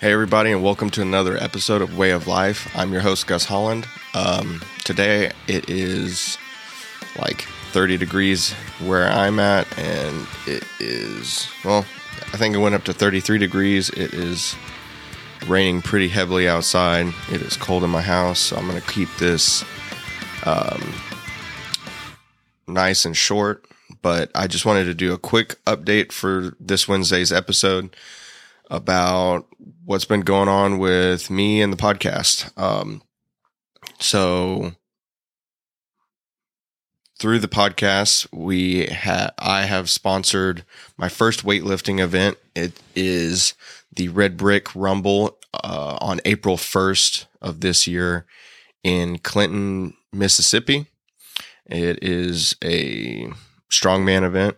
Hey, everybody, and welcome to another episode of Way of Life. I'm your host, Gus Holland. Um, today it is like 30 degrees where I'm at, and it is, well, I think it went up to 33 degrees. It is raining pretty heavily outside. It is cold in my house, so I'm going to keep this um, nice and short. But I just wanted to do a quick update for this Wednesday's episode about what's been going on with me and the podcast. Um, so through the podcast, we have I have sponsored my first weightlifting event. It is the Red Brick Rumble uh, on April first of this year in Clinton, Mississippi. It is a strongman event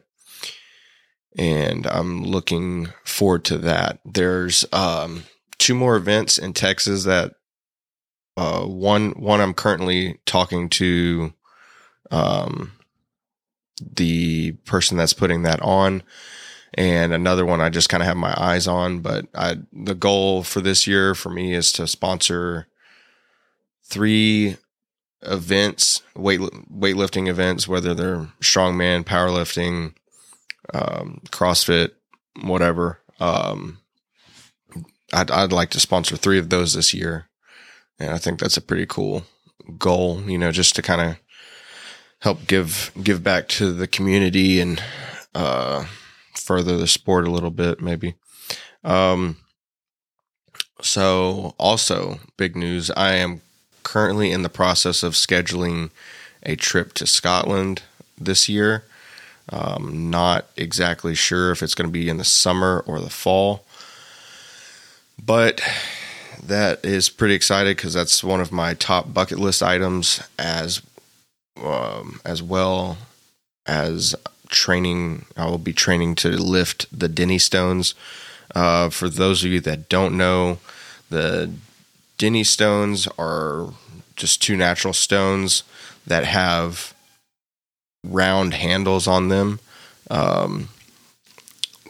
and I'm looking forward to that. There's um, two more events in Texas that uh, one one I'm currently talking to um, the person that's putting that on, and another one I just kind of have my eyes on. But I the goal for this year for me is to sponsor three events, weight weightlifting events, whether they're strongman, powerlifting, um, CrossFit, whatever. Um, I'd, I'd like to sponsor three of those this year. And I think that's a pretty cool goal, you know, just to kind of help give, give back to the community and, uh, further the sport a little bit, maybe. Um, so also big news. I am currently in the process of scheduling a trip to Scotland this year. Um, not exactly sure if it's going to be in the summer or the fall, but that is pretty excited because that's one of my top bucket list items as um, as well as training. I will be training to lift the Dinnie stones. Uh, for those of you that don't know, the Dinnie stones are just two natural stones that have round handles on them. Um,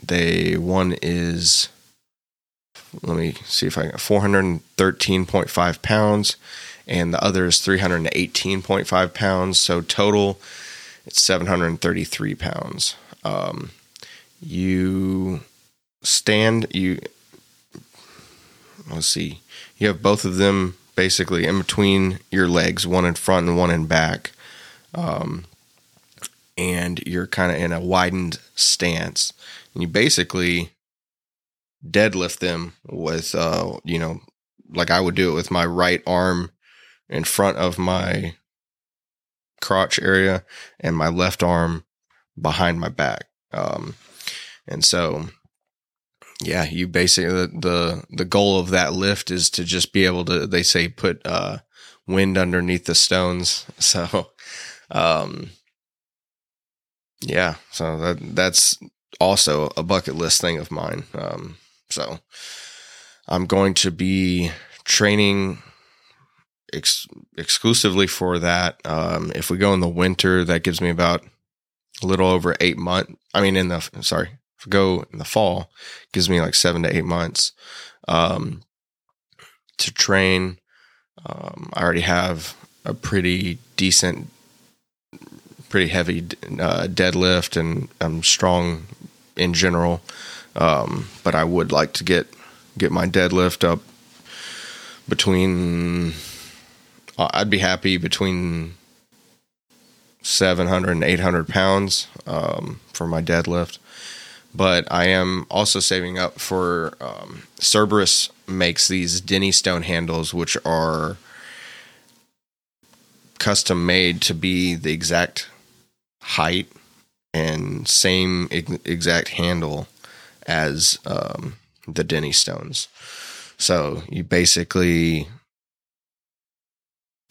they one is let me see if I got 413.5 pounds, and the other is 318.5 pounds. So total, it's 733 pounds. Um, you stand you let's see you have both of them basically in between your legs one in front and one in back um, and you're kind of in a widened stance. And you basically deadlift them with, uh, you know, like I would do it with my right arm in front of my crotch area and my left arm behind my back. Um, and so, yeah, you basically the, the the goal of that lift is to just be able to. They say put uh, wind underneath the stones. So, um, yeah, so that that's also a bucket list thing of mine. Um, so I'm going to be training ex- exclusively for that. Um, if we go in the winter, that gives me about a little over eight months. I mean, in the sorry, if we go in the fall, gives me like seven to eight months um, to train. Um, I already have a pretty decent pretty heavy uh, deadlift and I'm strong in general. Um, but I would like to get get my deadlift up between. Uh, I'd be happy between 700 and 800 pounds um, for my deadlift. But I am also saving up for um, Cerberus makes these Dinnie stone handles, which are custom made to be the exact height and same exact handle as um, the Dinnie stones. So you basically,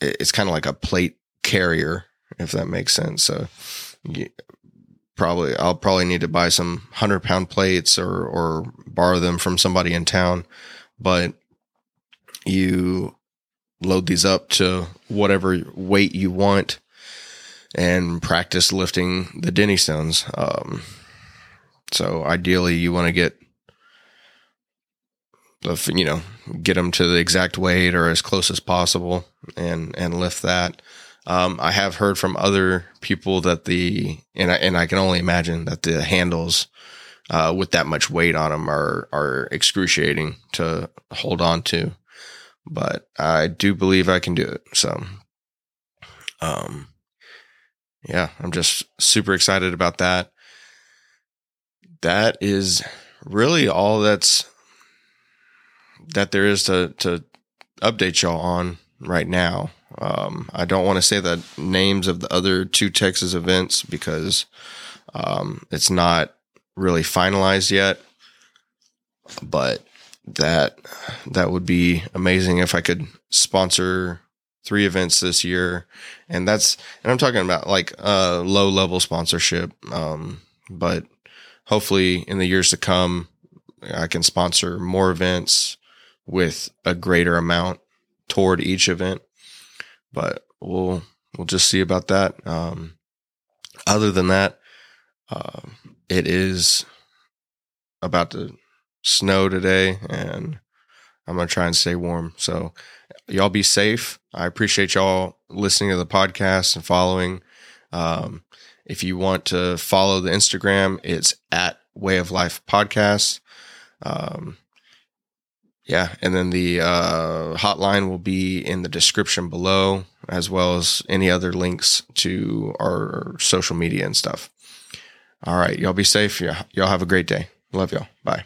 it's kind of like a plate carrier, if that makes sense. So you, probably, I'll probably need to buy some hundred pound plates or or borrow them from somebody in town. But you load these up to whatever weight you want and practice lifting the Dinnie stones. Um, so ideally, you want to get of you know get them to the exact weight or as close as possible and and lift that. Um, I have heard from other people that the and I, and I can only imagine that the handles uh, with that much weight on them are are excruciating to hold on to. But I do believe I can do it. So, um, yeah, I'm just super excited about that. That is really all that's that there is to to update y'all on right now. Um, I don't want to say the names of the other two Texas events because um, it's not really finalized yet. But that that would be amazing if I could sponsor three events this year, and that's and I'm talking about like a low level sponsorship. Um, but hopefully in the years to come, I can sponsor more events with a greater amount toward each event. But we'll we'll just see about that. Um, other than that, uh, it is about to snow today, and I'm gonna try and stay warm. So y'all be safe. I appreciate y'all listening to the podcast and following. Um, if you want to follow the Instagram, it's at Way of Life Podcast. Um, yeah, and then the uh, hotline will be in the description below, as well as any other links to our social media and stuff. All right, y'all be safe. Y'all have a great day. Love y'all. Bye.